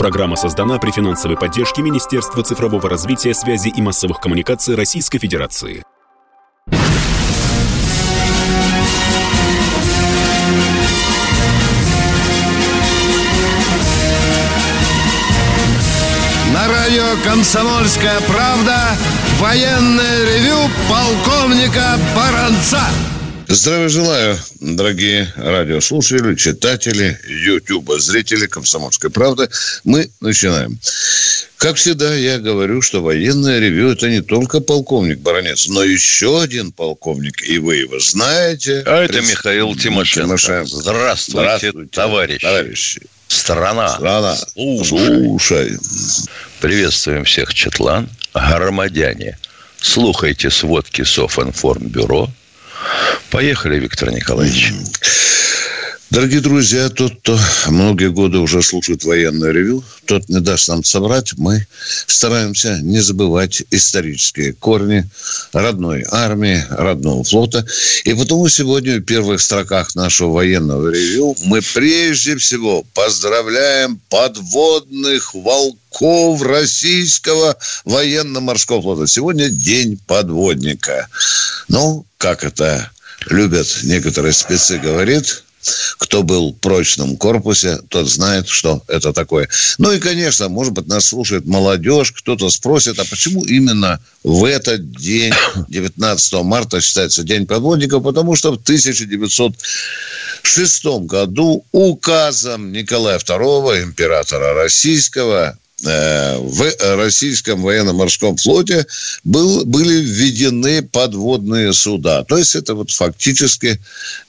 Программа создана при финансовой поддержке Министерства цифрового развития, связи и массовых коммуникаций Российской Федерации. На радио «Комсомольская правда» военное ревю полковника Баранца. Здравия желаю, дорогие радиослушатели, читатели, ютуба, зрители «Комсомольской правды». Мы начинаем. Как всегда, я говорю, что военное ревю – это не только полковник Баранец, но еще один полковник, и вы его знаете. А это Михаил Тимошенко. Тимошенко. Здравствуйте, Здравствуйте, товарищи. товарищи. Страна. Страна. Слушай. Слушай. Приветствуем всех, Четлан. Громадяне. Слухайте сводки Софинформбюро. Поехали, Виктор Николаевич. Дорогие друзья, тот, кто многие годы уже слушает военное ревю, тот не даст нам собрать. Мы стараемся не забывать исторические корни родной армии, родного флота. И потому сегодня в первых строках нашего военного ревю мы прежде всего поздравляем подводных волков российского военно-морского флота. Сегодня день подводника. Ну, как это любят некоторые спецы говорить, кто был в прочном корпусе, тот знает, что это такое. Ну и, конечно, может быть, нас слушает молодежь, кто-то спросит, а почему именно в этот день, 19 марта, считается День подводника? Потому что в 1906 году указом Николая II, императора российского, в российском военно-морском флоте был, были введены подводные суда. То есть это вот фактически,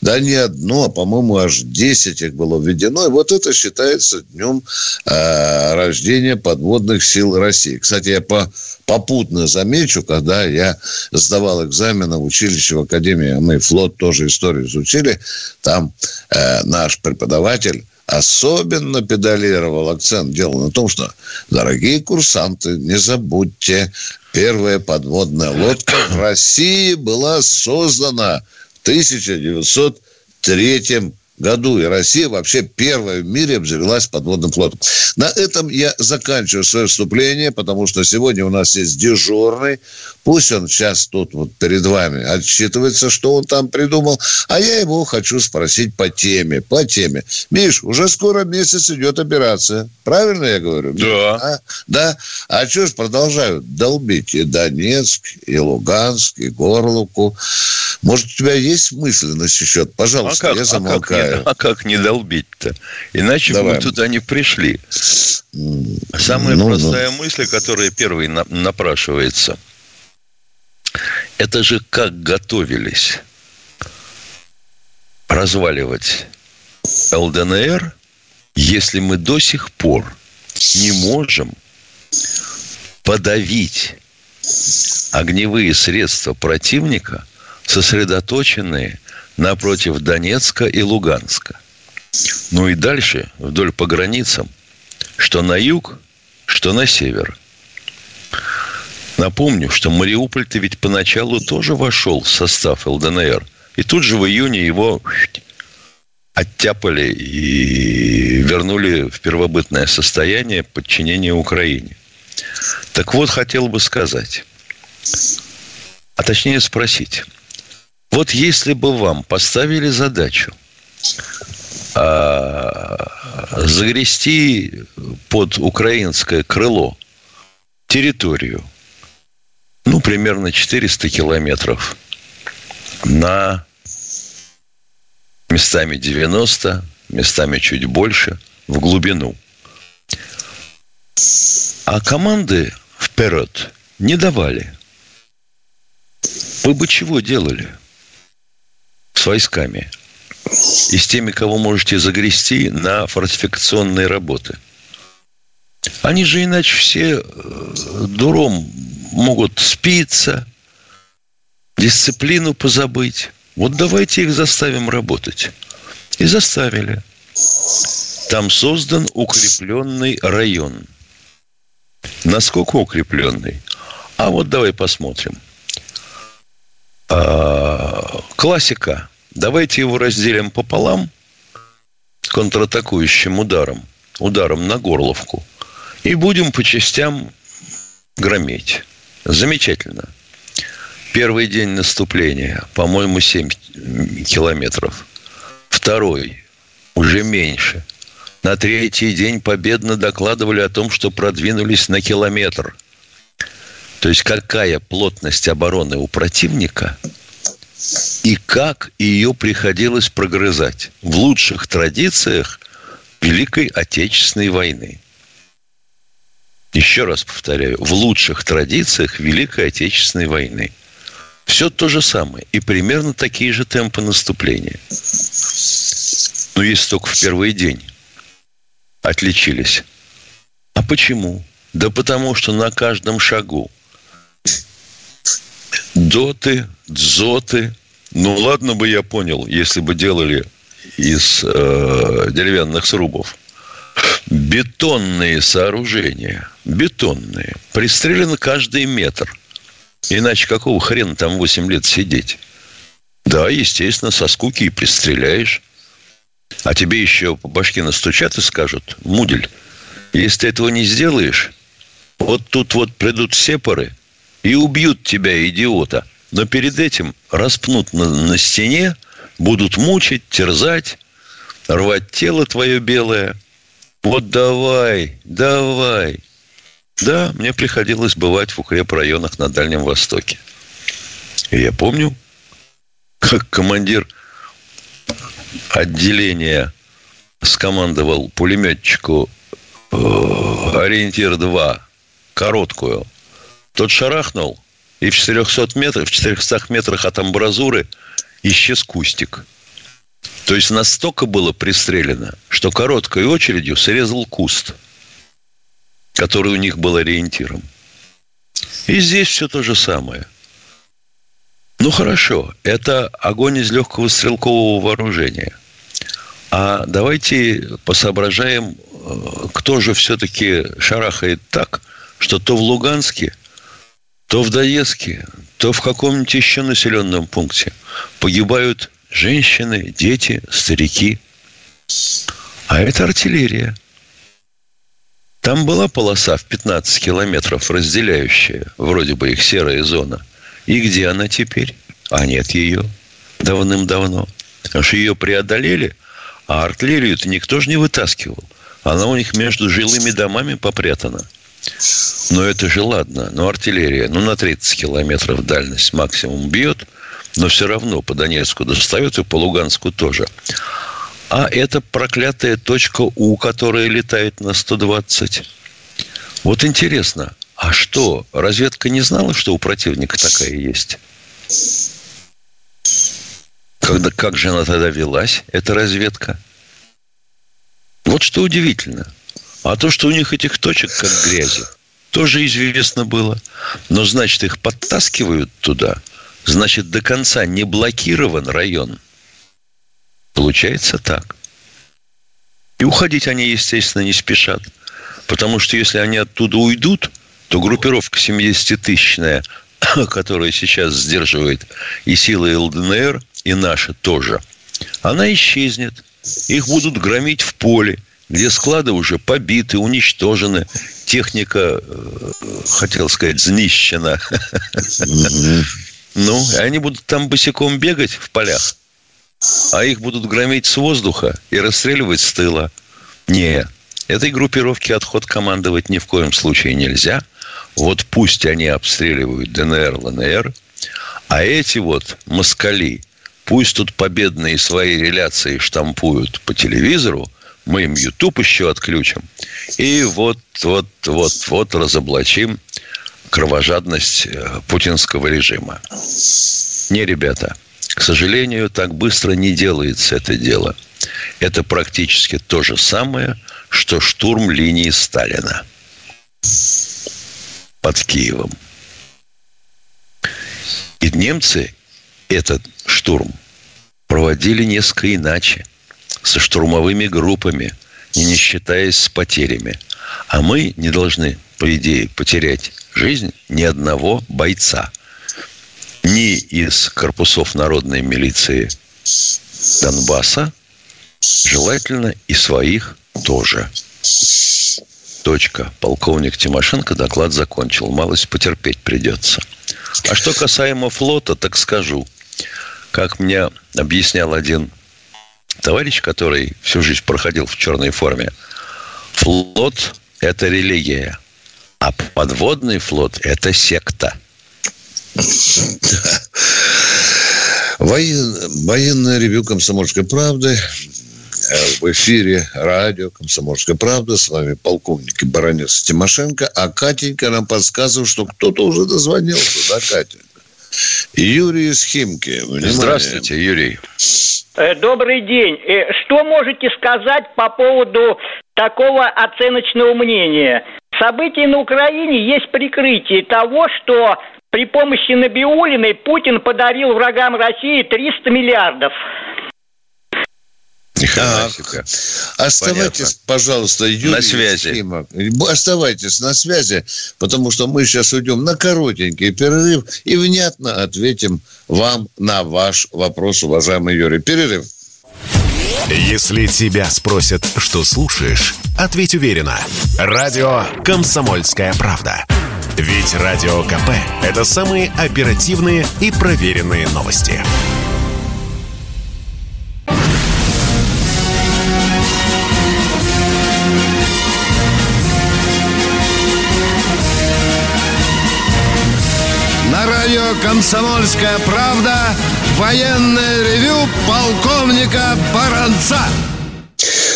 да не одно, а, по-моему, аж 10 их было введено. И вот это считается днем э, рождения подводных сил России. Кстати, я по, попутно замечу, когда я сдавал экзамены в училище в Академии, мы флот тоже историю изучили, там э, наш преподаватель особенно педалировал акцент, делал на том, что, дорогие курсанты, не забудьте, первая подводная лодка в России была создана в 1903 году. И Россия вообще первая в мире обзавелась подводным флотом. На этом я заканчиваю свое вступление, потому что сегодня у нас есть дежурный. Пусть он сейчас тут вот перед вами отчитывается, что он там придумал. А я его хочу спросить по теме. По теме. Миш, уже скоро месяц идет операция. Правильно я говорю? Да. А, да. А что ж продолжают долбить и Донецк, и Луганск, и Горловку. Может, у тебя есть мысли на счет? Пожалуйста, а как, я а как, а как не долбить-то? Иначе Давай. бы мы туда не пришли. Самая Ну, простая мысль, которая первой на- напрашивается, это же как готовились разваливать ЛДНР, если мы до сих пор не можем подавить огневые средства противника, сосредоточенные напротив Донецка и Луганска. Ну и дальше, вдоль по границам, что на юг, что на север. Напомню, что Мариуполь-то ведь поначалу тоже вошел в состав ЛДНР. И тут же в июне его оттяпали и вернули в первобытное состояние подчинения Украине. Так вот, хотел бы сказать, а точнее спросить. Вот если бы вам поставили задачу а, загрести под украинское крыло территорию, ну, примерно 400 километров на местами 90, местами чуть больше, в глубину. А команды вперед не давали. Вы бы чего делали с войсками? И с теми, кого можете загрести на фортификационные работы. Они же иначе все э, дуром могут спиться, дисциплину позабыть. Вот давайте их заставим работать. И заставили. Там создан укрепленный район. Насколько укрепленный? А вот давай посмотрим. А, классика. Давайте его разделим пополам контратакующим ударом. Ударом на горловку. И будем по частям грометь. Замечательно. Первый день наступления, по-моему, 7 километров. Второй, уже меньше. На третий день победно докладывали о том, что продвинулись на километр. То есть какая плотность обороны у противника и как ее приходилось прогрызать в лучших традициях Великой Отечественной войны. Еще раз повторяю, в лучших традициях Великой Отечественной войны. Все то же самое. И примерно такие же темпы наступления. Но есть только в первый день отличились. А почему? Да потому что на каждом шагу доты, дзоты. Ну, ладно бы я понял, если бы делали из э, деревянных срубов. Бетонные сооружения, бетонные, пристреляны каждый метр. Иначе какого хрена там 8 лет сидеть? Да, естественно, со скуки и пристреляешь. А тебе еще по башке настучат и скажут, Мудель, если ты этого не сделаешь, вот тут вот придут сепары и убьют тебя, идиота. Но перед этим распнут на, на стене, будут мучить, терзать, рвать тело твое белое. Вот давай, давай. Да, мне приходилось бывать в укрепрайонах на Дальнем Востоке. И я помню, как командир отделения скомандовал пулеметчику э, ориентир 2, короткую. Тот шарахнул, и в 400 метрах, в 400 метрах от амбразуры исчез кустик. То есть настолько было пристрелено, что короткой очередью срезал куст, который у них был ориентиром. И здесь все то же самое. Ну хорошо, это огонь из легкого стрелкового вооружения. А давайте посоображаем, э, кто же все-таки шарахает так, что то в Луганске, то в Донецке, то в каком-нибудь еще населенном пункте погибают женщины, дети, старики. А это артиллерия. Там была полоса в 15 километров, разделяющая вроде бы их серая зона. И где она теперь? А нет ее давным-давно. Потому что ее преодолели, а артиллерию-то никто же не вытаскивал. Она у них между жилыми домами попрятана. Но это же ладно. Но артиллерия, ну, на 30 километров дальность максимум бьет, но все равно по Донецку достает и по Луганску тоже. А это проклятая точка У, которая летает на 120. Вот интересно, а что, разведка не знала, что у противника такая есть? Когда, как же она тогда велась, эта разведка? Вот что удивительно – а то, что у них этих точек, как грязи, тоже известно было. Но, значит, их подтаскивают туда. Значит, до конца не блокирован район. Получается так. И уходить они, естественно, не спешат. Потому что если они оттуда уйдут, то группировка 70-тысячная, которая сейчас сдерживает и силы ЛДНР, и наши тоже, она исчезнет. Их будут громить в поле – где склады уже побиты, уничтожены, техника, э, хотел сказать, знищена. Ну, и они будут там босиком бегать в полях, а их будут громить с воздуха и расстреливать с тыла. Не, этой группировке отход командовать ни в коем случае нельзя. Вот пусть они обстреливают ДНР, ЛНР, а эти вот москали, пусть тут победные свои реляции штампуют по телевизору – мы им YouTube еще отключим. И вот, вот, вот, вот разоблачим кровожадность э, путинского режима. Не, ребята, к сожалению, так быстро не делается это дело. Это практически то же самое, что штурм линии Сталина под Киевом. И немцы этот штурм проводили несколько иначе со штурмовыми группами, и не считаясь с потерями. А мы не должны, по идее, потерять жизнь ни одного бойца. Ни из корпусов народной милиции Донбасса, желательно и своих тоже. Точка. Полковник Тимошенко доклад закончил. Малость потерпеть придется. А что касаемо флота, так скажу. Как мне объяснял один товарищ, который всю жизнь проходил в черной форме, флот – это религия, а подводный флот – это секта. Воен... Военное ревю «Комсомольской правды» в эфире радио «Комсомольская правда». С вами полковник Баранец Тимошенко. А Катенька нам подсказывает, что кто-то уже дозвонился, да, Катенька? Юрий из Химки. Внимание. Здравствуйте, Юрий. Э, добрый день. Э, что можете сказать по поводу такого оценочного мнения? События на Украине есть прикрытие того, что при помощи Набиулиной Путин подарил врагам России 300 миллиардов. Оставайтесь, Понятно. пожалуйста, Юрий на связи. Симок. Оставайтесь на связи, потому что мы сейчас уйдем на коротенький перерыв и внятно ответим вам на ваш вопрос, уважаемый Юрий. Перерыв. Если тебя спросят, что слушаешь, ответь уверенно. Радио «Комсомольская правда». Ведь Радио КП – это самые оперативные и проверенные новости. «Комсомольская правда» военное ревю полковника Баранца.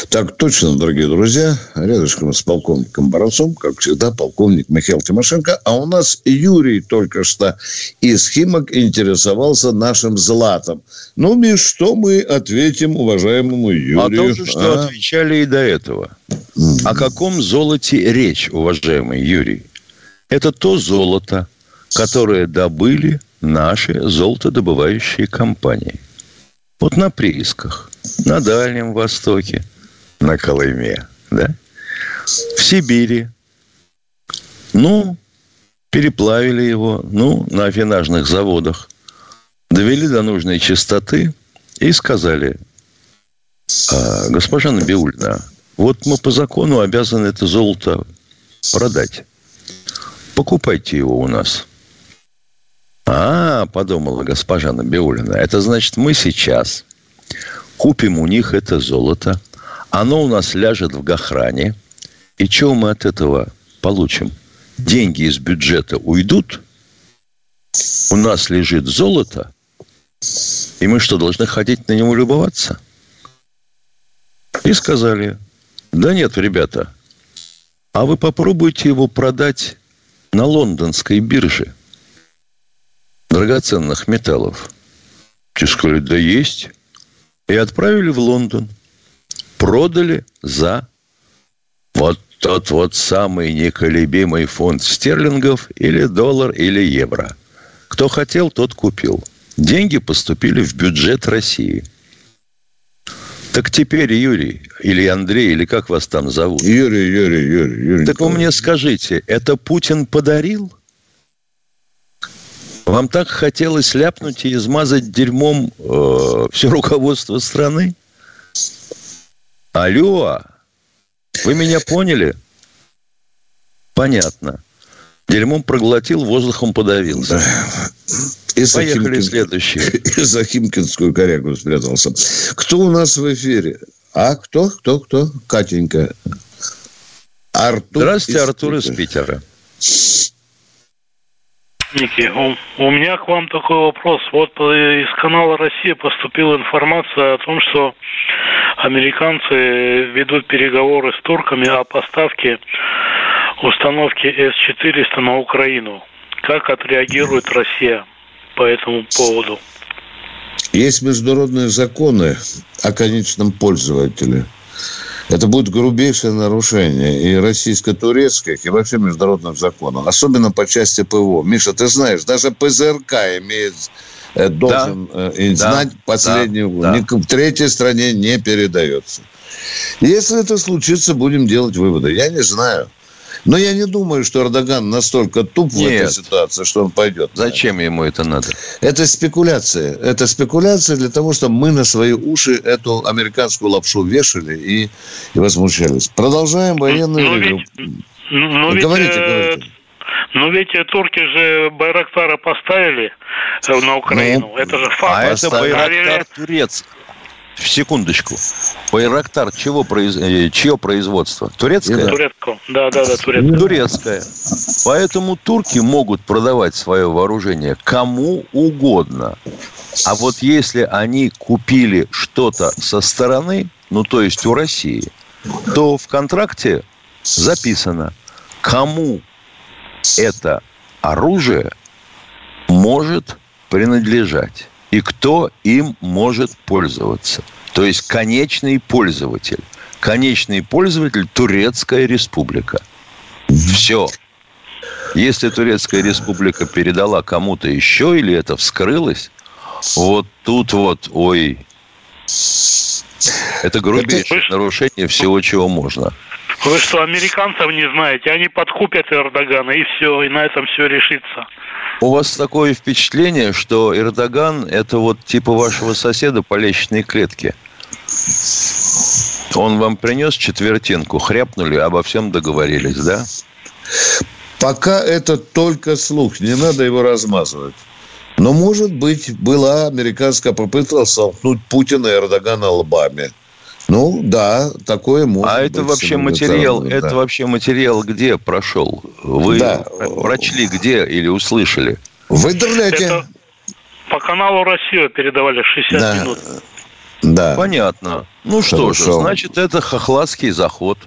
Так точно, дорогие друзья. Рядышком с полковником Баранцом, как всегда, полковник Михаил Тимошенко. А у нас Юрий только что из Химок интересовался нашим златом. Ну, Миш, что мы ответим уважаемому Юрию? О том же, что а? отвечали и до этого. Mm. О каком золоте речь, уважаемый Юрий? Это то золото, которые добыли наши золотодобывающие компании. Вот на приисках, на Дальнем Востоке, на Колыме, да? в Сибири. Ну, переплавили его, ну, на афинажных заводах, довели до нужной чистоты и сказали, а, госпожа Набиульна, вот мы по закону обязаны это золото продать. Покупайте его у нас – а, подумала госпожа Набиулина, это значит, мы сейчас купим у них это золото, оно у нас ляжет в Гохране, и что мы от этого получим? Деньги из бюджета уйдут, у нас лежит золото, и мы что, должны ходить на него любоваться? И сказали, да нет, ребята, а вы попробуйте его продать на лондонской бирже – драгоценных металлов. Те сказали, да есть. И отправили в Лондон. Продали за вот тот вот самый неколебимый фонд стерлингов или доллар или евро. Кто хотел, тот купил. Деньги поступили в бюджет России. Так теперь, Юрий, или Андрей, или как вас там зовут? Юрий, Юрий, Юрий. Юрий так вы мне скажите, это Путин подарил? Вам так хотелось ляпнуть и измазать дерьмом э, все руководство страны? Алло, вы меня поняли? Понятно. Дерьмом проглотил, воздухом подавился. Да. И Поехали следующий. И за Химкинскую корягу спрятался. Кто у нас в эфире? А кто? Кто? Кто? Катенька. Артур Здравствуйте, из Артур из Питера. Ники, у, у меня к вам такой вопрос. Вот из канала Россия поступила информация о том, что американцы ведут переговоры с турками о поставке установки С-400 на Украину. Как отреагирует Россия по этому поводу? Есть международные законы о конечном пользователе – это будет грубейшее нарушение и российско-турецких, и вообще международных законов. Особенно по части ПВО. Миша, ты знаешь, даже ПЗРК имеет э, должен да, э, знать да, последнюю. Да, да. В третьей стране не передается. Если это случится, будем делать выводы. Я не знаю. Но я не думаю, что Эрдоган настолько туп в Нет. этой ситуации, что он пойдет. Зачем ему это надо? Это спекуляция. Это спекуляция для того, чтобы мы на свои уши эту американскую лапшу вешали и, и возмущались. Продолжаем военный Ну, ревю. ведь- Ну, ведь, говорите, э, говорите. Ну ведь э, турки же Байрактара поставили э, на Украину. Ну, это же факт. А это. Байрактар Турец. В секундочку. Байрактар чего произ... э, чье производство? Турецкое? Турецкого. Да, да, да, турецкого. Турецкое. Поэтому турки могут продавать свое вооружение кому угодно. А вот если они купили что-то со стороны, ну то есть у России, то в контракте записано, кому это оружие может принадлежать и кто им может пользоваться. То есть конечный пользователь. Конечный пользователь Турецкая республика. Все. Если Турецкая республика передала кому-то еще или это вскрылось, вот тут вот, ой, это грубейшее нарушение всего, чего можно. Вы что, американцев не знаете? Они подкупят Эрдогана, и все, и на этом все решится. У вас такое впечатление, что Эрдоган – это вот типа вашего соседа по лестничной клетке. Он вам принес четвертинку, хряпнули, обо всем договорились, да? Пока это только слух, не надо его размазывать. Но, может быть, была американская попытка столкнуть Путина и Эрдогана лбами. Ну, да, такое может А быть. это вообще материал, стороны, это да. вообще материал где прошел? Вы Да. про- прочли где или услышали? В интернете. Это по каналу «Россия» передавали 60 Да. минут. Да. Понятно. Ну что же, значит, это хохладский заход.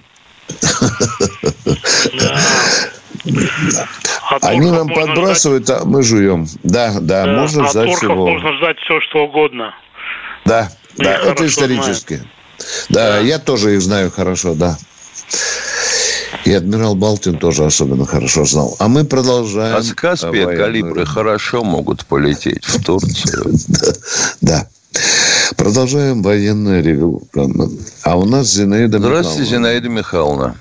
От Они нам подбрасывают, а мы жуем. Да, да, да, можно от ждать всего. можно ждать все, что угодно. Да, Мы да, это исторически. Да, я тоже их знаю хорошо, да. И адмирал Балтин тоже особенно хорошо знал. А мы продолжаем. А с Каспия военную- калибры хорошо могут полететь в Турцию. Да. Продолжаем военное ревю. А у нас Зинаида Здравствуйте, Михайловна. Зинаида Михайловна.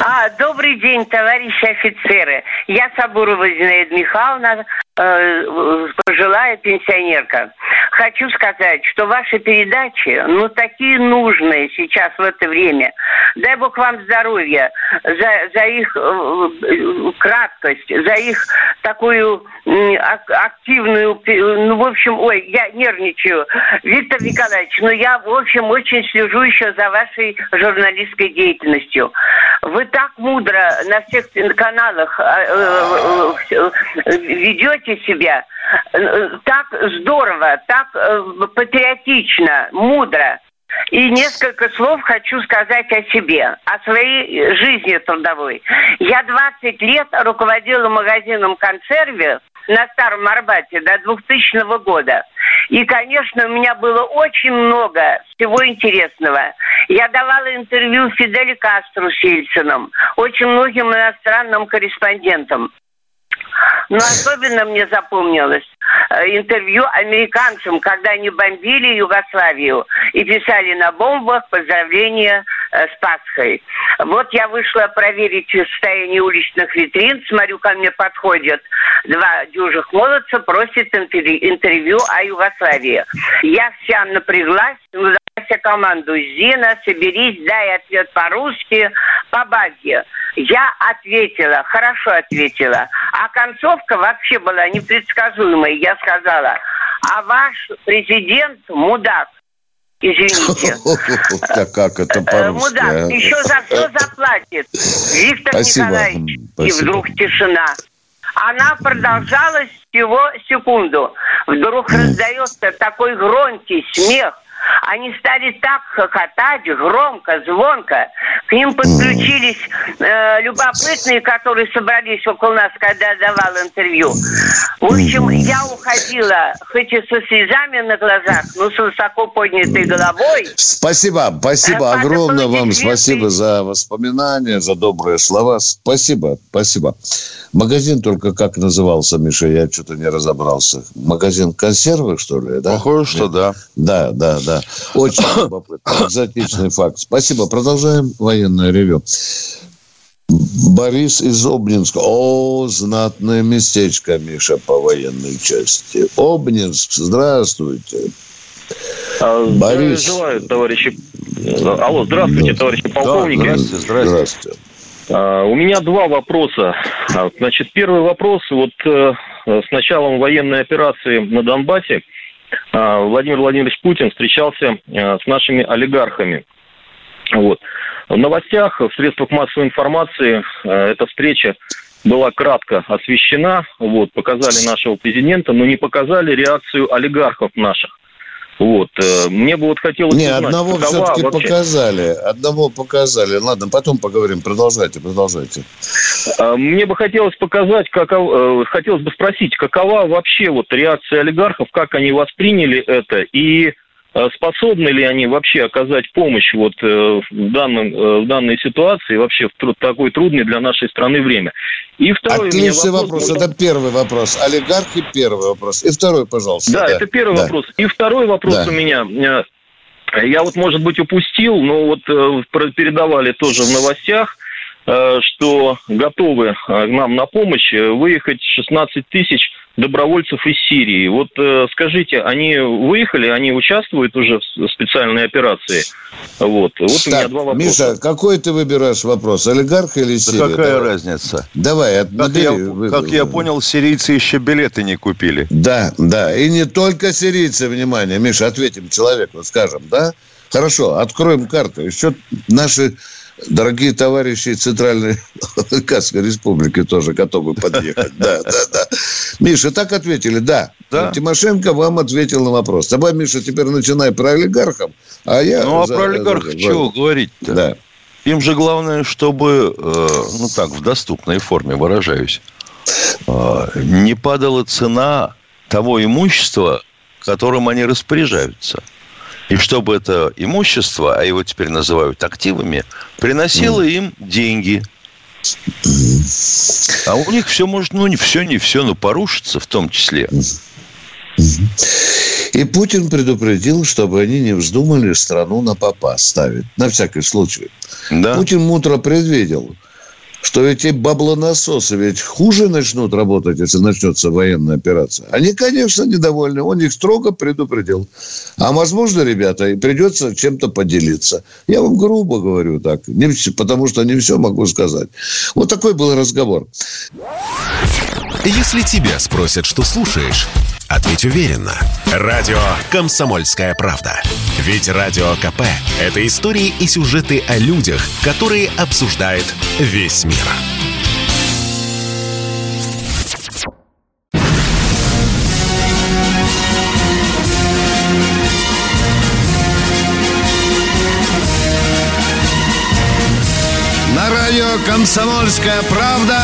А, добрый день, товарищи офицеры. Я Сабурова Зинаида Михайловна, э, пожилая пенсионерка. Хочу сказать, что ваши передачи, ну, такие нужные сейчас в это время. Дай Бог вам здоровья за, за их э, э, краткость, за их такую ак- активную, ну, в общем, ой, я нервничаю. Виктор Николаевич, ну, я, в общем, очень слежу еще за вашей журналистской деятельностью. Вы так мудро на всех каналах э, э, э, э, ведете себя, э, так здорово, так э, патриотично, мудро. И несколько слов хочу сказать о себе, о своей жизни трудовой. Я 20 лет руководила магазином консерве на Старом Арбате до 2000 года. И, конечно, у меня было очень много всего интересного. Я давала интервью Фиделю Кастру с Ельцином, очень многим иностранным корреспондентам. Но особенно мне запомнилось э, интервью американцам, когда они бомбили Югославию и писали на бомбах поздравления э, с Пасхой. Вот я вышла проверить состояние уличных витрин, смотрю, ко мне подходят два дюжих молодца, просят интервью, о Югославии. Я вся напряглась, ну, вся команду Зина, соберись, дай ответ по-русски, по базе. Я ответила, хорошо ответила. А концовка вообще была непредсказуемой. Я сказала, а ваш президент мудак. Извините. Да как это Э, по-русски? Мудак, а? еще за все заплатит. Виктор Спасибо. Николаевич. И Спасибо. вдруг тишина. Она продолжалась всего секунду. Вдруг раздается такой громкий смех. Они стали так хохотать громко, звонко. К ним подключились э, любопытные, которые собрались около нас, когда я давал интервью. В общем, я уходила, хоть и со слезами на глазах, но с высоко поднятой головой. Спасибо, спасибо огромное вам, спасибо за воспоминания, за добрые слова. Спасибо, спасибо. Магазин только как назывался, Миша, я что-то не разобрался. Магазин консервы, что ли, да? Похоже, что да. Да, да, да. Очень любопытно. Экзотичный факт. Спасибо. Продолжаем военное ревю. Борис из Обнинска. О, знатное местечко, Миша, по военной части. Обнинск, здравствуйте. А, Борис. Желаю, товарищи. Алло, здравствуйте, да. товарищи полковники. Да, здравствуйте, здравствуйте. А, у меня два вопроса. А, значит, первый вопрос. Вот э, с началом военной операции на Донбассе Владимир Владимирович Путин встречался э, с нашими олигархами. Вот. В новостях, в средствах массовой информации э, эта встреча была кратко освещена, вот, показали нашего президента, но не показали реакцию олигархов наших. Вот. Э, мне бы вот хотелось Не, узнать, одного все-таки вообще... показали. Одного показали. Ладно, потом поговорим. Продолжайте, продолжайте. Э, мне бы хотелось показать, каков... хотелось бы спросить, какова вообще вот реакция олигархов, как они восприняли это, и способны ли они вообще оказать помощь вот э, в, данном, э, в данной ситуации, вообще в труд, такой трудный для нашей страны время. И второй Отличный вопрос, вопрос, это первый вопрос. Олигархи первый вопрос. И второй, пожалуйста. Да, да. это первый да. вопрос. И второй вопрос да. у меня. Э, я вот, может быть, упустил, но вот передавали тоже в новостях, что готовы к нам на помощь выехать 16 тысяч добровольцев из Сирии. Вот э, скажите, они выехали, они участвуют уже в специальной операции? Вот, вот так, у меня два вопроса. Миша, какой ты выбираешь вопрос, олигарх или Сирия? Да какая Давай. разница? Давай, отбери. Как я, как я понял, сирийцы еще билеты не купили. Да, да, и не только сирийцы, внимание, Миша, ответим человеку, скажем, да? Хорошо, откроем карту. Еще наши Дорогие товарищи Центральной Кавказской Республики тоже готовы подъехать. Да, да, да. Миша, так ответили, да. да. Тимошенко вам ответил на вопрос. Давай, Миша, теперь начинай про олигархов, а я... Ну, а за, про олигархов за, чего говорить-то? Да. Им же главное, чтобы, э, ну так, в доступной форме выражаюсь, э, не падала цена того имущества, которым они распоряжаются – и чтобы это имущество, а его теперь называют активами, приносило им деньги. А у них все может, ну не все, не все, но порушится в том числе. И Путин предупредил, чтобы они не вздумали страну на попа ставить. На всякий случай. Да. Путин мудро предвидел – что эти баблонасосы ведь хуже начнут работать, если начнется военная операция. Они, конечно, недовольны. Он их строго предупредил. А возможно, ребята, и придется чем-то поделиться. Я вам грубо говорю так, не, потому что не все могу сказать. Вот такой был разговор. Если тебя спросят, что слушаешь, ответь уверенно. Радио «Комсомольская правда». Ведь Радио КП – это истории и сюжеты о людях, которые обсуждает весь мир. На радио «Комсомольская правда»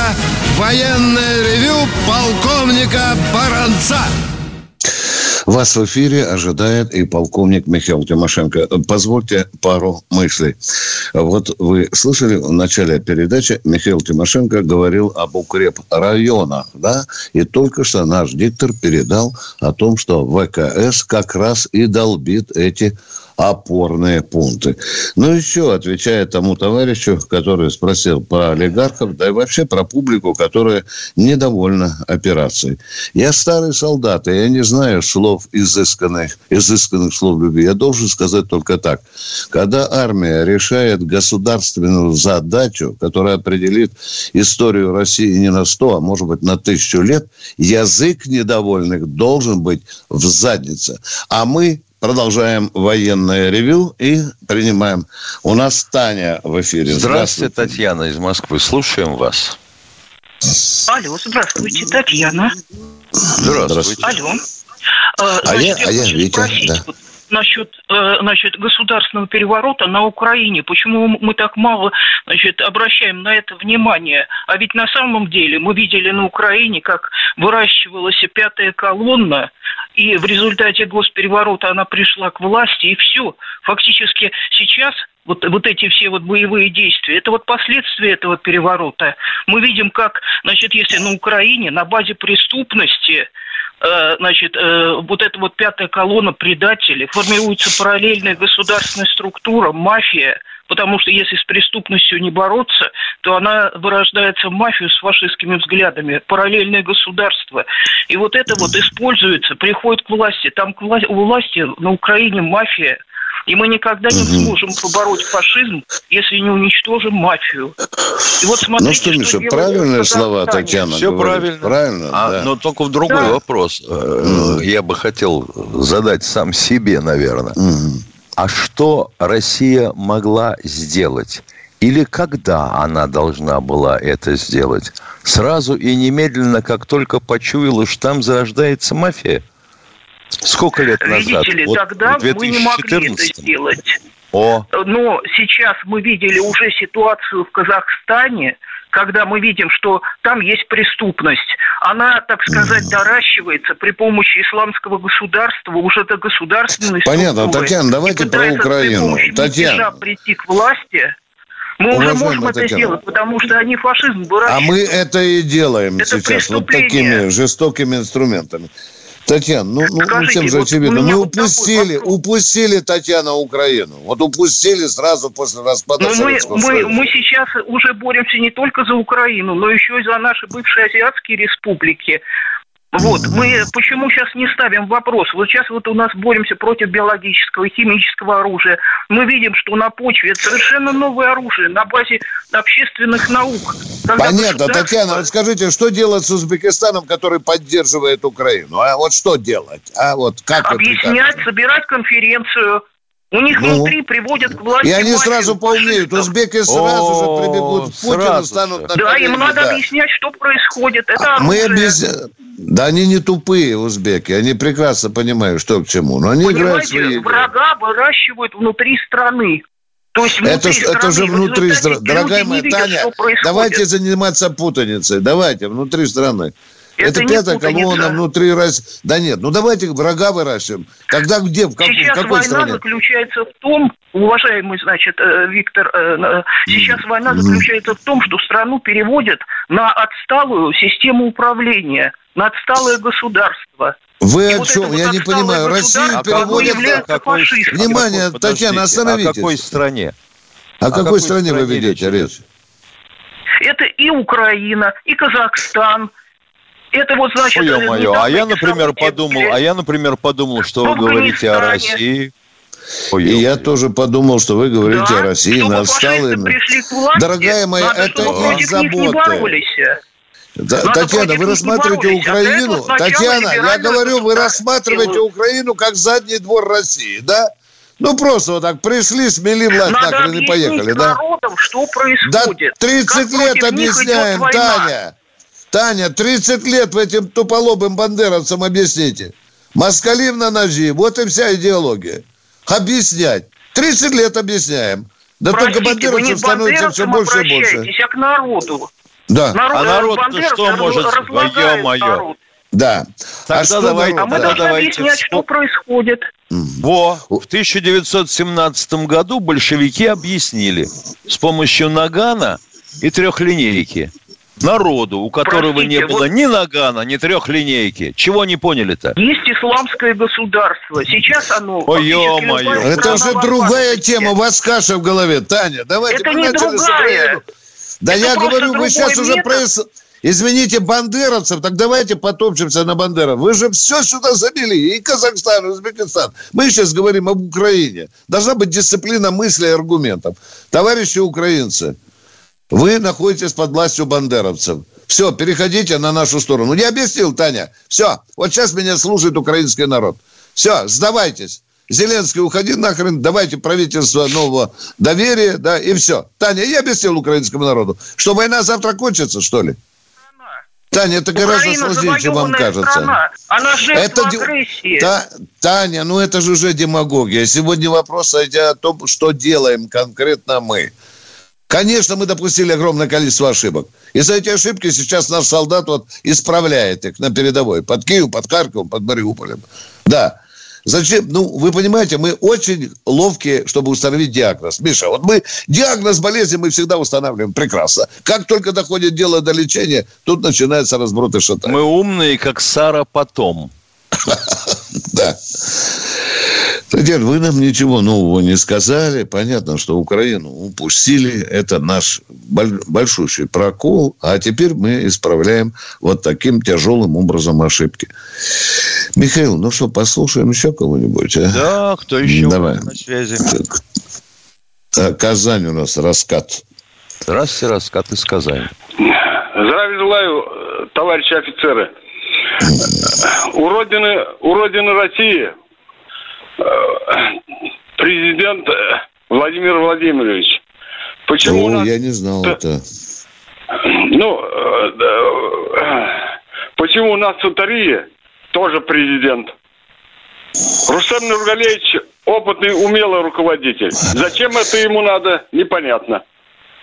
военное ревю полковника Баранца. Вас в эфире ожидает и полковник Михаил Тимошенко. Позвольте пару мыслей. Вот вы слышали в начале передачи, Михаил Тимошенко говорил об укреп районах, да? И только что наш диктор передал о том, что ВКС как раз и долбит эти опорные пункты. Ну, еще, отвечая тому товарищу, который спросил про олигархов, да и вообще про публику, которая недовольна операцией. Я старый солдат, и я не знаю слов изысканных, изысканных слов любви. Я должен сказать только так. Когда армия решает государственную задачу, которая определит историю России не на сто, а может быть на тысячу лет, язык недовольных должен быть в заднице. А мы Продолжаем военное ревю и принимаем. У нас Таня в эфире. Здравствуйте, здравствуйте. Татьяна из Москвы. Слушаем вас. Алло, здравствуйте, Татьяна. Здравствуйте. Алло. Значит, а я, я а я Витя, спросить, да. насчет, значит, государственного переворота на Украине. Почему мы так мало значит, обращаем на это внимание? А ведь на самом деле мы видели на Украине, как выращивалась пятая колонна, и в результате госпереворота она пришла к власти, и все. Фактически сейчас вот, вот эти все вот боевые действия, это вот последствия этого переворота. Мы видим, как, значит, если на Украине на базе преступности э, значит, э, вот эта вот пятая колонна предателей, формируется параллельная государственная структура, мафия, потому что если с преступностью не бороться, то она вырождается в мафию с фашистскими взглядами, параллельное государство. И вот это вот используется, приходит к власти. Там к власти, у власти на Украине мафия, и мы никогда не сможем побороть фашизм, если не уничтожим мафию. И вот смотрите, ну что, Миша, что правильные слова Татьяна Все говорит. правильно. Правильно, а, да. Но только в другой да. вопрос. Mm. Я бы хотел задать сам себе, наверное. Mm. А что Россия могла сделать? Или когда она должна была это сделать? Сразу и немедленно, как только почуяла, что там зарождается мафия – Сколько лет назад? Видите ли, вот тогда мы не могли это сделать. О. Но сейчас мы видели уже ситуацию в Казахстане, когда мы видим, что там есть преступность. Она, так сказать, доращивается при помощи исламского государства, уже до государственной Понятно, структуры. Татьяна, давайте про Украину. Татьяна. прийти к власти. Мы уже можем Татьяна. это сделать, потому что они фашизм выращивают. А мы это и делаем это сейчас вот такими жестокими инструментами. Татьяна, ну, ну, ну всем же очевидно. Мы упустили, упустили, Татьяна, Украину. Вот упустили сразу после распада но мы, мы, мы сейчас уже боремся не только за Украину, но еще и за наши бывшие азиатские республики. Вот, мы почему сейчас не ставим вопрос? Вот сейчас вот у нас боремся против биологического и химического оружия. Мы видим, что на почве это совершенно новое оружие на базе общественных наук. Понятно, государство... Татьяна, расскажите, что делать с Узбекистаном, который поддерживает Украину? А вот что делать? А вот как Объяснять, собирать конференцию, у них ну, внутри приводят к власти. И они сразу поумнеют. Узбеки сразу же прибегут к Путину, станут на Да, им надо объяснять, что происходит. Это а мы объясняем. Да они не тупые, узбеки. Они прекрасно понимают, что к чему. Но они Понимаете, играют свои врага выращивают внутри страны. То есть это, страны, это же внутри страны. Дорогая моя Таня, давайте заниматься путаницей. Давайте, внутри страны. Это, это пятая колонна внутри России. Да нет, ну давайте врага выращиваем. Когда где, в, как, сейчас в какой война стране? заключается в том, уважаемый, значит, э, Виктор, э, сейчас война заключается в том, что страну переводят на отсталую систему управления, на отсталое государство. Вы и о вот чем? Я вот не понимаю. Россию переводят... Какой, Внимание, Татьяна, остановитесь. О какой стране? О, о какой, какой стране вы ведете речь? Это и Украина, и Казахстан, это вот значит... Ой, мое, а я, например, подумал, а я, например, подумал, что вы говорите о России. Ой, и я тоже подумал, что вы говорите да, о России, на отсталые... Дорогая моя, это из заботы. Да, Татьяна, вы рассматриваете а Украину? А Татьяна, я говорю, вы рассматриваете Украину как задний двор России, да? Ну, просто вот так пришли, смели власть, Надо так и поехали, да? Народам, что происходит. Да 30 как лет объясняем, Таня. Таня, 30 лет в этим туполобым бандеровцам объясните. Москалим на ножи. Вот и вся идеология. Объяснять. 30 лет объясняем. Да Простите, только бандеровцев становится все больше и больше. а к народу. Да. Народ, а народ что может? Ё-моё. Да. Тогда а что давайте, а мы тогда давайте объяснять, что происходит. Во, в 1917 году большевики объяснили с помощью нагана и трехлинейки народу, у которого Простите, не было вот... ни нагана, ни трехлинейки. Чего не поняли-то? Есть исламское государство. Сейчас оно... Ой, ё-моё. Это уже другая тема. У вас каша в голове. Таня, давайте Это не другая. Да Это я говорю, вы сейчас метод. уже... Проис... Извините, бандеровцев, так давайте потопчемся на бандеров. Вы же все сюда забили, и Казахстан, и Узбекистан. Мы сейчас говорим об Украине. Должна быть дисциплина мысли и аргументов. Товарищи украинцы, вы находитесь под властью бандеровцев. Все, переходите на нашу сторону. Не объяснил, Таня. Все, вот сейчас меня слушает украинский народ. Все, сдавайтесь. Зеленский, уходи нахрен, давайте правительство нового доверия, да, и все. Таня, я объяснил украинскому народу, что война завтра кончится, что ли? Таня, это гораздо сложнее, чем вам кажется. Страна. Она это агрессии. Та... Таня, ну это же уже демагогия. Сегодня вопрос идет о том, что делаем конкретно мы. Конечно, мы допустили огромное количество ошибок. И за эти ошибки сейчас наш солдат вот исправляет их на передовой. Под Киевом, под Харьковом, под Мариуполем. Да. Зачем? Ну, вы понимаете, мы очень ловкие, чтобы установить диагноз. Миша, вот мы диагноз болезни мы всегда устанавливаем прекрасно. Как только доходит дело до лечения, тут начинается разброд и шатание. Мы умные, как Сара потом. Да. Дед, вы нам ничего нового не сказали. Понятно, что Украину упустили. Это наш большущий прокол. А теперь мы исправляем вот таким тяжелым образом ошибки. Михаил, ну что, послушаем еще кого-нибудь? А? Да, кто еще Давай. на связи? А, Казань у нас, раскат. Здравствуйте, раскат из Казани. Здравия желаю, товарищи офицеры. У родины, у родины России Э, президент э, Владимир Владимирович. Почему О, нас... я не знал это. Ну, э, почему у нас Сатария тоже президент? Рустам Нургалевич опытный, умелый руководитель. Зачем это ему надо, непонятно.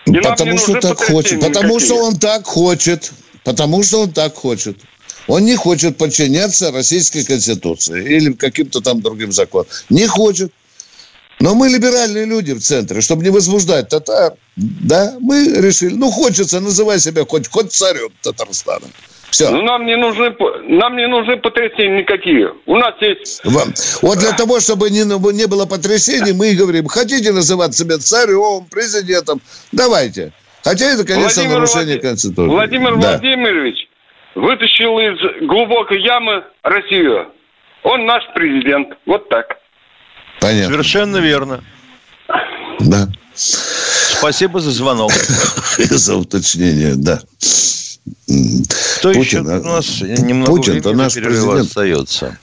И потому что так хочет. Потому что он так хочет. Потому что он так хочет. Он не хочет подчиняться Российской Конституции или каким-то там другим законам. Не хочет. Но мы либеральные люди в центре, чтобы не возбуждать татар, да, мы решили, ну, хочется, называй себя хоть, хоть царем Татарстана. Все. Ну, нам не нужны, нам не нужны потрясения никакие. У нас есть... Вам. Вот для того, чтобы не, не было потрясений, мы и говорим, хотите называть себя царем, президентом, давайте. Хотя это, конечно, Владимир нарушение Влад... Конституции. Владимир да. Владимирович, вытащил из глубокой ямы Россию. Он наш президент. Вот так. Понятно. Совершенно верно. Да. Спасибо за звонок. За уточнение, да. Кто Путин, еще у нас немного Путин, то наш президент. остается.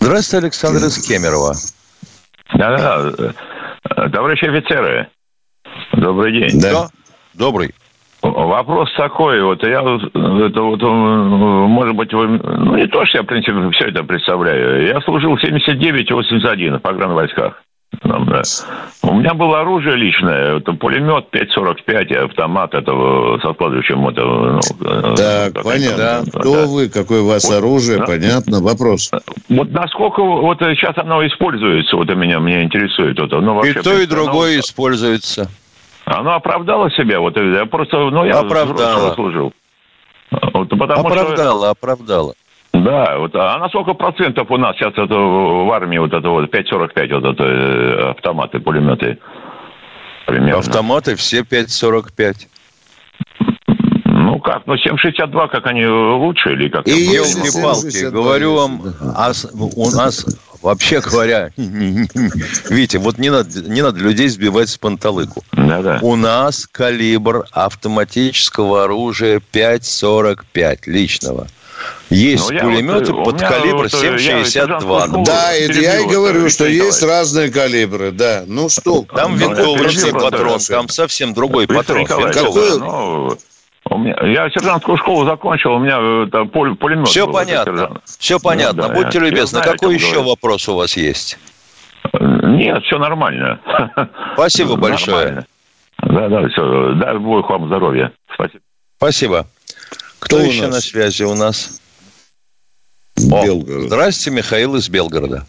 Здравствуйте, Александр из Кемерово. Да-да, товарищи офицеры, добрый день. Да. Добрый. Вопрос такой, вот я, это вот, может быть, вы, ну не то, что я, в принципе, все это представляю. Я служил в 79-81 в погранвойсках. Там, да. У меня было оружие личное, это пулемет 5.45, автомат этого со складывающим это, ну, э, Так, как понятно. Да, Кто да. вы, какое у вас вот, оружие, да. понятно. Вопрос. Вот насколько вот сейчас оно используется, вот у меня, меня интересует. Вот, ну, вообще, и то, и другое оно... используется. Оно оправдало себя. Вот я просто, ну, я оправдало. служил. Вот, потому оправдало, что... оправдало. Да, вот, а на сколько процентов у нас сейчас это в армии вот это вот 5,45 вот это э, автоматы, пулеметы? Примерно. Автоматы все 5,45. Ну как, ну 7,62, как они лучше или как? И если палки, говорю вам, а у нас Вообще говоря, Витя, вот не надо, не надо людей сбивать с панталыку. Да-да. У нас калибр автоматического оружия 5,45 личного. Есть ну, пулеметы вот, под калибр 7,62. Да, это я и говорю, что есть разные калибры, да. Ну что? Там ну, винтовочный патрон, там совсем другой патрон. Какой? У меня, я сержантскую школу закончил, у меня э, там пулемет. Все был, понятно. Сержант. Все понятно. Ну, да, Будьте любезны, знаю, какой еще говорю. вопрос у вас есть? Нет, все нормально. Спасибо большое. Да, да, все. Дай Бог вам здоровья. Спасибо. Спасибо. Кто, Кто еще на связи у нас? Белгород. здравствуйте, Михаил из Белгорода.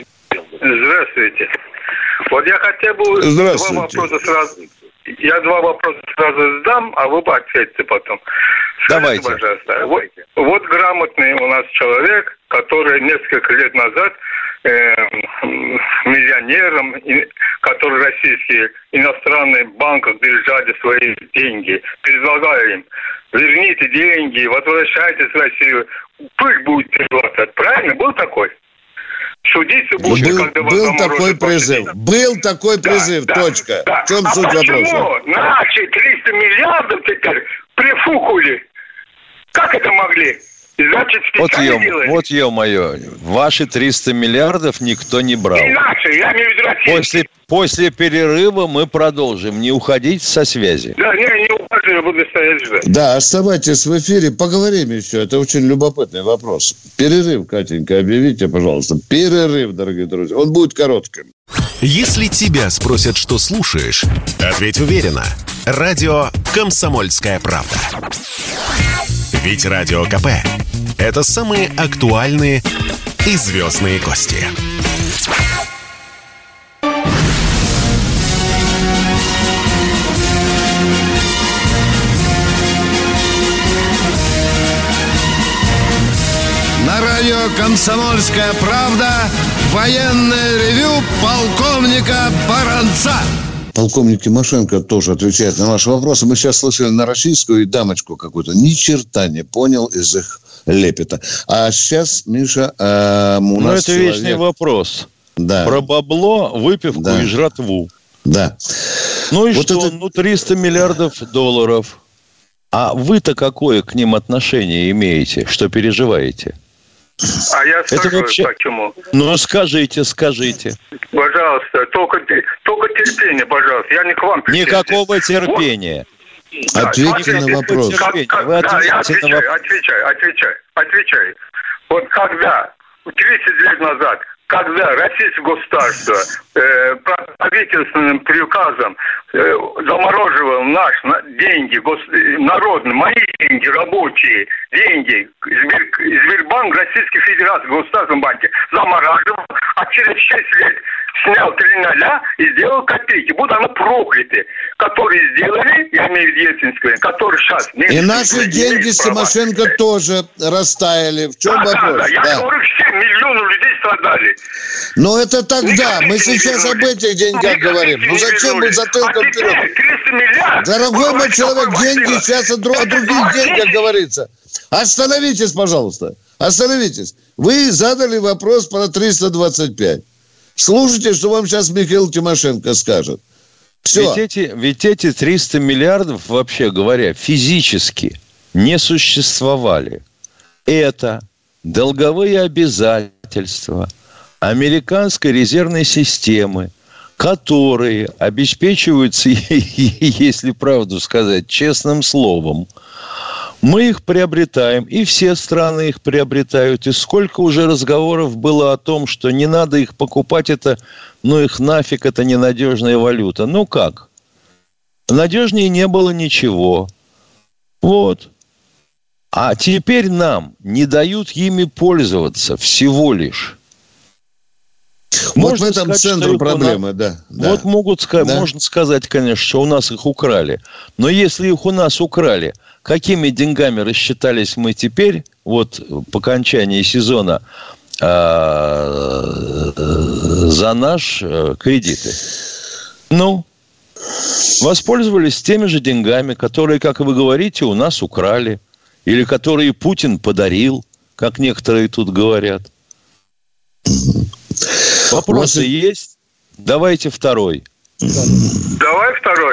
Здравствуйте. Вот я хотел бы два вопроса сразу я два вопроса сразу задам, а вы ответите потом. Давайте. Скажите, пожалуйста, вот, вот грамотный у нас человек, который несколько лет назад э, миллионерам, которые российские, иностранные банках держали свои деньги, предлагали им, верните деньги, возвращайтесь в Россию, пыль будет переворачивать. Правильно? Был такой? Судиться будет, был, когда был такой призыв. Посадить. Был такой призыв, да, точка. Да. В чем а суть почему вопроса? наши 300 миллиардов теперь прифукули? Как это могли? Значит, вот, ё, вот ё-моё, ваши 300 миллиардов никто не брал. Не наши, я имею в виду После, после перерыва мы продолжим. Не уходите со связи. Да, не, не ухожу, я буду стоять ждать. Да, оставайтесь в эфире, поговорим еще. Это очень любопытный вопрос. Перерыв, Катенька, объявите, пожалуйста. Перерыв, дорогие друзья. Он будет коротким. Если тебя спросят, что слушаешь, ответь уверенно. Радио «Комсомольская правда». Ведь Радио КП – это самые актуальные и звездные гости. На радио «Комсомольская правда» военное ревю полковника Баранца. Полковник Тимошенко тоже отвечает на ваши вопросы. Мы сейчас слышали на российскую и дамочку какую-то. Ни черта не понял из их лепета. А сейчас, Миша, э, у Ну, нас это человек... вечный вопрос. Да. Про бабло, выпивку Да. и жратву. Да. Ну и Вот что? это- Ну, 300 миллиардов долларов. А вы-то какое к ним отношение имеете, что переживаете? А я Это скажу, вообще- почему. Ну, скажите, скажите. Пожалуйста, только, только терпение, пожалуйста. Я не к вам. Никакого терпения. Да, Ответьте на вопрос. как- как- Вы да, я ответьте на отвечаю, отвечаю, отвечаю, отвечаю. Вот когда 30 лет назад, когда российское государство э, правительственным приказом э, замораживал наш на- деньги, гос- народные, мои деньги, рабочие деньги, Сбер, Сбербанк Российской Федерации, Государственном банке, замораживал, а через 6 лет снял три ноля и сделал копейки. Будут оно прокляты, которые сделали, я имею в виду Ельцинское, которые сейчас... И наши деньги с Тимошенко тоже растаяли. В чем да, да, вопрос? да, я Да. говорю, все миллионы людей страдали. Но это тогда. Ни Мы не сейчас об этих деньгах Ни говорим. Ну не зачем мы затылком а вперед? 300 миллиардов. Дорогой мой человек, деньги сейчас о, дру- о других деньгах говорится. Остановитесь, пожалуйста. Остановитесь. Вы задали вопрос про 325. Слушайте, что вам сейчас Михаил Тимошенко скажет. Все. Ведь эти, ведь эти 300 миллиардов, вообще говоря, физически не существовали. Это долговые обязательства американской резервной системы, которые обеспечиваются, если правду сказать, честным словом, мы их приобретаем, и все страны их приобретают. И сколько уже разговоров было о том, что не надо их покупать, это, ну их нафиг, это ненадежная валюта. Ну как? Надежнее не было ничего. Вот. А теперь нам не дают ими пользоваться всего лишь. Вот Можно в этом сказать, центр проблемы, нас- да. да. Вот могут сказать, Да. можно сказать, конечно, что у нас их украли. Но если их у нас украли, какими деньгами рассчитались мы теперь, вот по окончании сезона, а, за наш э, кредиты? Ну, воспользовались теми же деньгами, которые, как вы говорите, у нас украли. Или которые Путин подарил, как некоторые тут говорят. Вопросы есть? Давайте второй. Давай второй.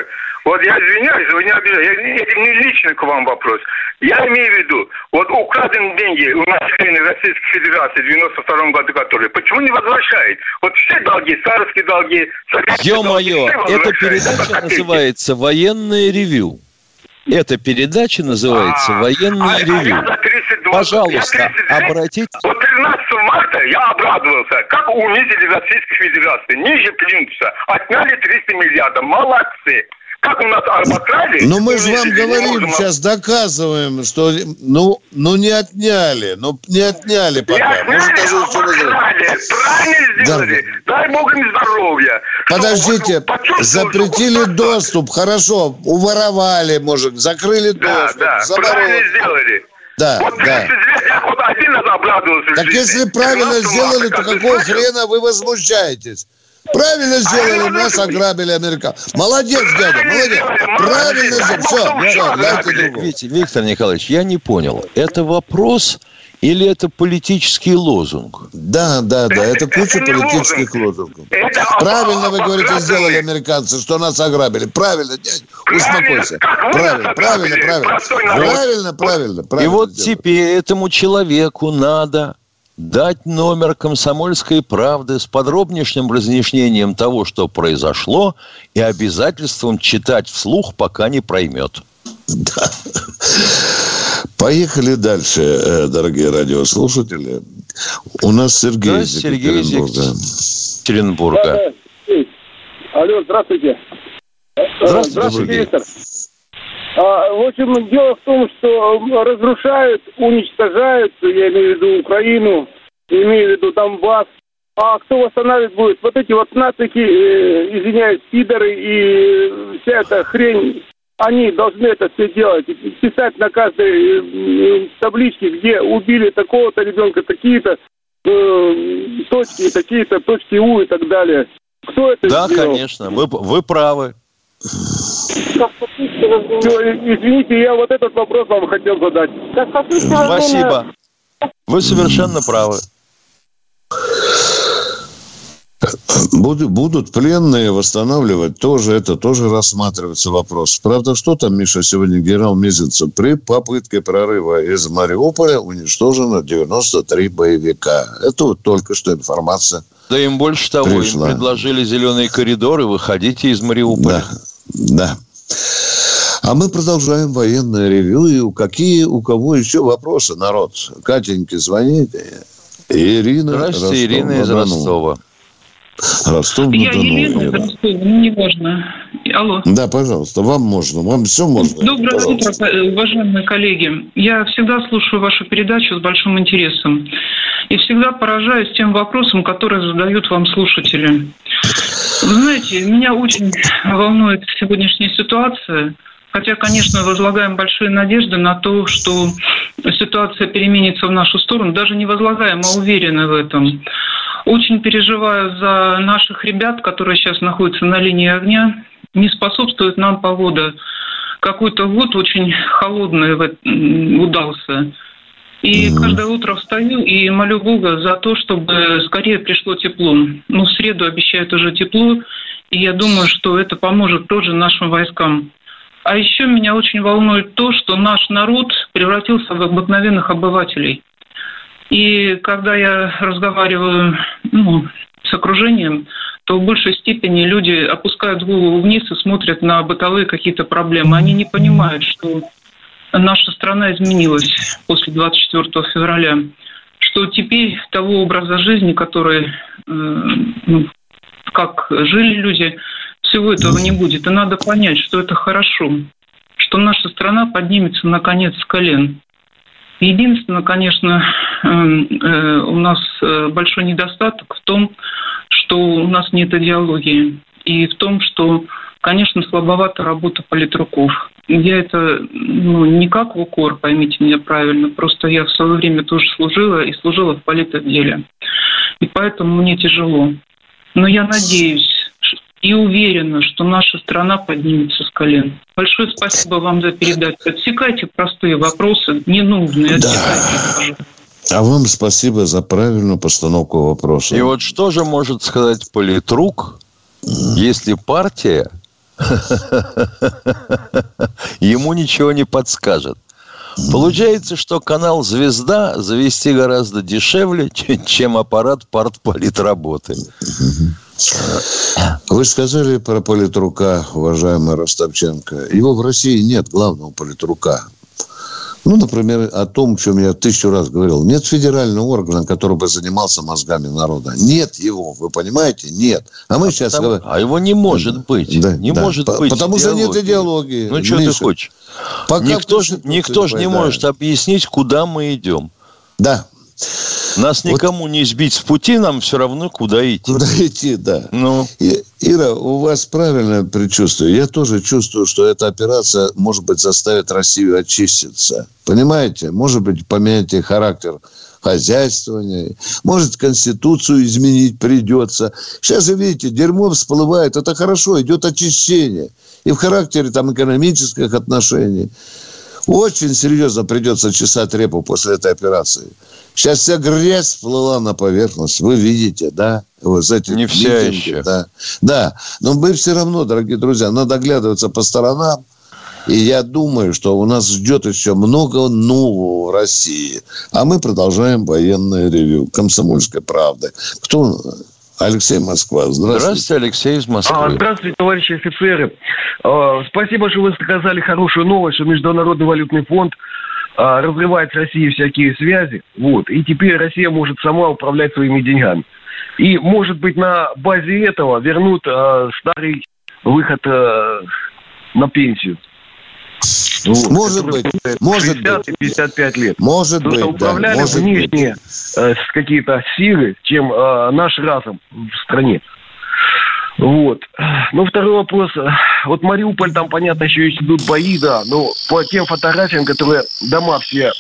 Вот я извиняюсь, вы не обижайтесь. Я- Это не лично к вам вопрос. Я имею в виду, вот украденные деньги у населения Российской Федерации в 92 году, которые, почему не возвращает? Вот все долги, царские долги, советские долги, Ё-моё, все эта передача называется «Военное ревю». Эта передача называется А, «Военное а- а ревю». я за 32 Пожалуйста, я 32 обратите... Вот 13 марта я обрадовался, как унизили Российской Федерации. Ниже плинтуса. Отняли 300 миллиардов. Молодцы. Как у нас обокрали. Но мы же вам говорим можем сейчас, доказываем, что ну, ну не отняли, ну не отняли пока. Может, даже отняли, еще разрыв. обокрали. Правильно сделали. Дай Бог им здоровья. Подождите, вот запретили доступ, хорошо, уворовали, может, закрыли Да, доступ, да, забороло. правильно сделали. Да, Вот 30 да. я хоть один обрадовался Так жизни. если правильно 13 сделали, то какого хрена вы возмущаетесь? Правильно сделали, я нас ограбили американцы. Молодец, дядя, молодец. Правильно сделали. Все, все, дайте другого. Виктор Николаевич, я не понял, это вопрос или это политический лозунг? Да, да, да, это куча это политических лозунгов. Это Правильно вы говорите, сделали американцы, что нас ограбили. Правильно, дядя, успокойся. Правильно, правильно, правильно. народ. Правильно, правильно, И правильно. вот теперь этому человеку надо дать номер комсомольской правды с подробнейшим разъяснением того, что произошло, и обязательством читать вслух, пока не проймет. Да. Поехали дальше, э, дорогие радиослушатели. У нас Сергей из Екатеринбурга. Екатеринбурга. Алло, здравствуйте. Здравствуйте, Здравствуйте. Виктор. А, в общем, дело в том, что разрушают, уничтожают, я имею в виду Украину, имею в виду Донбасс. А кто восстанавливать будет? Вот эти вот нацики, э, извиняюсь, пидоры и вся эта хрень они должны это все делать, писать на каждой э, табличке, где убили такого-то ребенка, такие-то э, точки, такие-то точки У и так далее. Кто это да, сделал? конечно, вы, вы правы. Все, извините, я вот этот вопрос вам хотел задать. Спасибо. Вы совершенно правы. Будут, будут пленные восстанавливать, тоже это тоже рассматривается вопрос. Правда, что там, Миша, сегодня генерал Мизинцев? При попытке прорыва из Мариуполя уничтожено 93 боевика. Это вот только что информация. Да им больше того, пришла. им предложили зеленые коридоры, выходите из Мариуполя. Да, да. А мы продолжаем военное ревю. И какие у кого еще вопросы, народ? Катеньке звоните. Ирина Здравствуйте, Ростов, Ирина из Ростова. Ростов Я Елена ну, не важно. Алло. Да, пожалуйста, вам можно, вам все можно. Доброе пожалуйста. утро, уважаемые коллеги. Я всегда слушаю вашу передачу с большим интересом. И всегда поражаюсь тем вопросам, которые задают вам слушатели. Вы знаете, меня очень волнует сегодняшняя ситуация. Хотя, конечно, возлагаем большие надежды на то, что ситуация переменится в нашу сторону. Даже не возлагаем, а уверены в этом. Очень переживаю за наших ребят, которые сейчас находятся на линии огня. Не способствует нам погода. Какой-то год очень холодный удался. И каждое утро встаю и молю Бога за то, чтобы скорее пришло тепло. Ну, в среду обещают уже тепло, и я думаю, что это поможет тоже нашим войскам. А еще меня очень волнует то, что наш народ превратился в обыкновенных обывателей. И когда я разговариваю ну, с окружением, то в большей степени люди опускают голову вниз и смотрят на бытовые какие-то проблемы. Они не понимают, что наша страна изменилась после 24 февраля, что теперь того образа жизни, который, э, ну, как жили люди, всего этого не будет. И надо понять, что это хорошо, что наша страна поднимется наконец с колен. Единственное, конечно, эм, э, у нас э, большой недостаток в том, что у нас нет идеологии. И в том, что, конечно, слабовата работа политруков. Я это ну, не как в укор, поймите меня правильно, просто я в свое время тоже служила и служила в политотделе. И поэтому мне тяжело. Но я надеюсь, и уверена, что наша страна поднимется с колен. Большое спасибо вам за передачу. Отсекайте простые вопросы, ненужные. Да. А вам спасибо за правильную постановку вопроса. И вот что же может сказать политрук, если партия ему ничего не подскажет? Получается, что канал «Звезда» завести гораздо дешевле, чем аппарат партполитработы. Вы сказали про политрука, уважаемый Ростовченко. Его в России нет, главного политрука. Ну, например, о том, о чем я тысячу раз говорил. Нет федерального органа, который бы занимался мозгами народа. Нет его, вы понимаете? Нет. А мы а сейчас потому, говорим... А его не может быть. Да, не да. может По- быть Потому идеологии. что нет идеологии. Ну, что Миша, ты хочешь? Пока никто же никто ж не может объяснить, куда мы идем. Да, нас никому вот. не сбить с пути, нам все равно куда идти. Куда идти, да. Ну. И, Ира, у вас правильное предчувствие. Я тоже чувствую, что эта операция, может быть, заставит Россию очиститься. Понимаете? Может быть, поменяйте характер хозяйствования. Может, Конституцию изменить придется. Сейчас же, видите, дерьмо всплывает. Это хорошо, идет очищение. И в характере там экономических отношений. Очень серьезно придется чесать репу после этой операции. Сейчас вся грязь всплыла на поверхность. Вы видите, да? Вот эти Не вся еще. Да. да. Но мы все равно, дорогие друзья, надо оглядываться по сторонам. И я думаю, что у нас ждет еще много нового в России. А мы продолжаем военное ревю. Комсомольской правды. Кто Алексей Москва. Здравствуйте. Здравствуйте, Алексей из Москвы. А, здравствуйте, товарищи офицеры. А, спасибо, что вы сказали хорошую новость, что Международный валютный фонд разрывает с Россией всякие связи. Вот. И теперь Россия может сама управлять своими деньгами. И, может быть, на базе этого вернут а, старый выход а, на пенсию. Вот, может быть, может 60 быть. 55 лет. Может быть, управляли да, может внешние э, какие-то силы, чем э, наш разум в стране. Вот. Ну, второй вопрос. Вот Мариуполь, там, понятно, еще идут бои, да, но по тем фотографиям, которые дома все,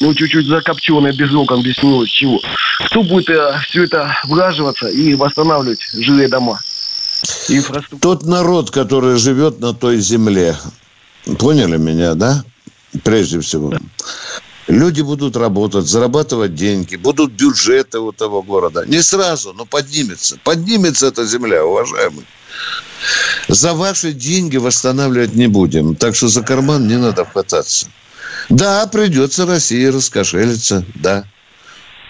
ну, чуть-чуть закопченные, без окон, без него, чего. Кто будет э, все это влаживаться и восстанавливать жилые дома? Тот народ, который живет на той земле. Поняли меня, да? Прежде всего. Люди будут работать, зарабатывать деньги, будут бюджеты у того города. Не сразу, но поднимется. Поднимется эта земля, уважаемый. За ваши деньги восстанавливать не будем. Так что за карман не надо хвататься. Да, придется России раскошелиться, да.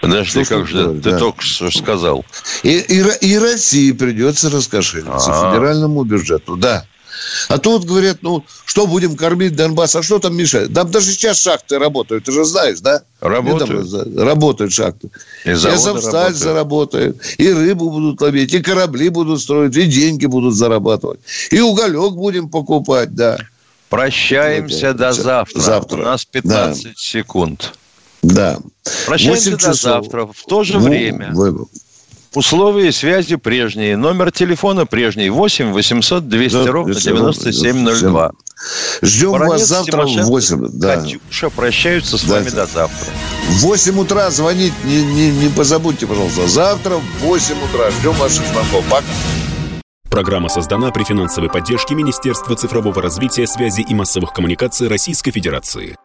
Подожди, что как же говорить, ты да. только что сказал? И, и, и России придется раскошелиться А-а-а. федеральному бюджету, да. А тут говорят, ну, что будем кормить Донбасс? А что там мешает? Там даже сейчас шахты работают, ты же знаешь, да? Работают. Там, работают шахты. И, и Азовсталь заработает, и рыбу будут ловить, и корабли будут строить, и деньги будут зарабатывать. И уголек будем покупать, да. Прощаемся до завтра. завтра. У нас 15 да. секунд. Да. Прощаемся до завтра. В то же ну, время. Вы... Условия связи прежние. Номер телефона прежний. 8 800 200 да, ровно 9702. Ждем Баранец, вас завтра в 8. Да. Катюша прощаются с да. вами до завтра. В 8 утра звонить не, не, не позабудьте, пожалуйста. Завтра в 8 утра. Ждем ваших звонков. Пока. Программа создана при финансовой поддержке Министерства цифрового развития, связи и массовых коммуникаций Российской Федерации.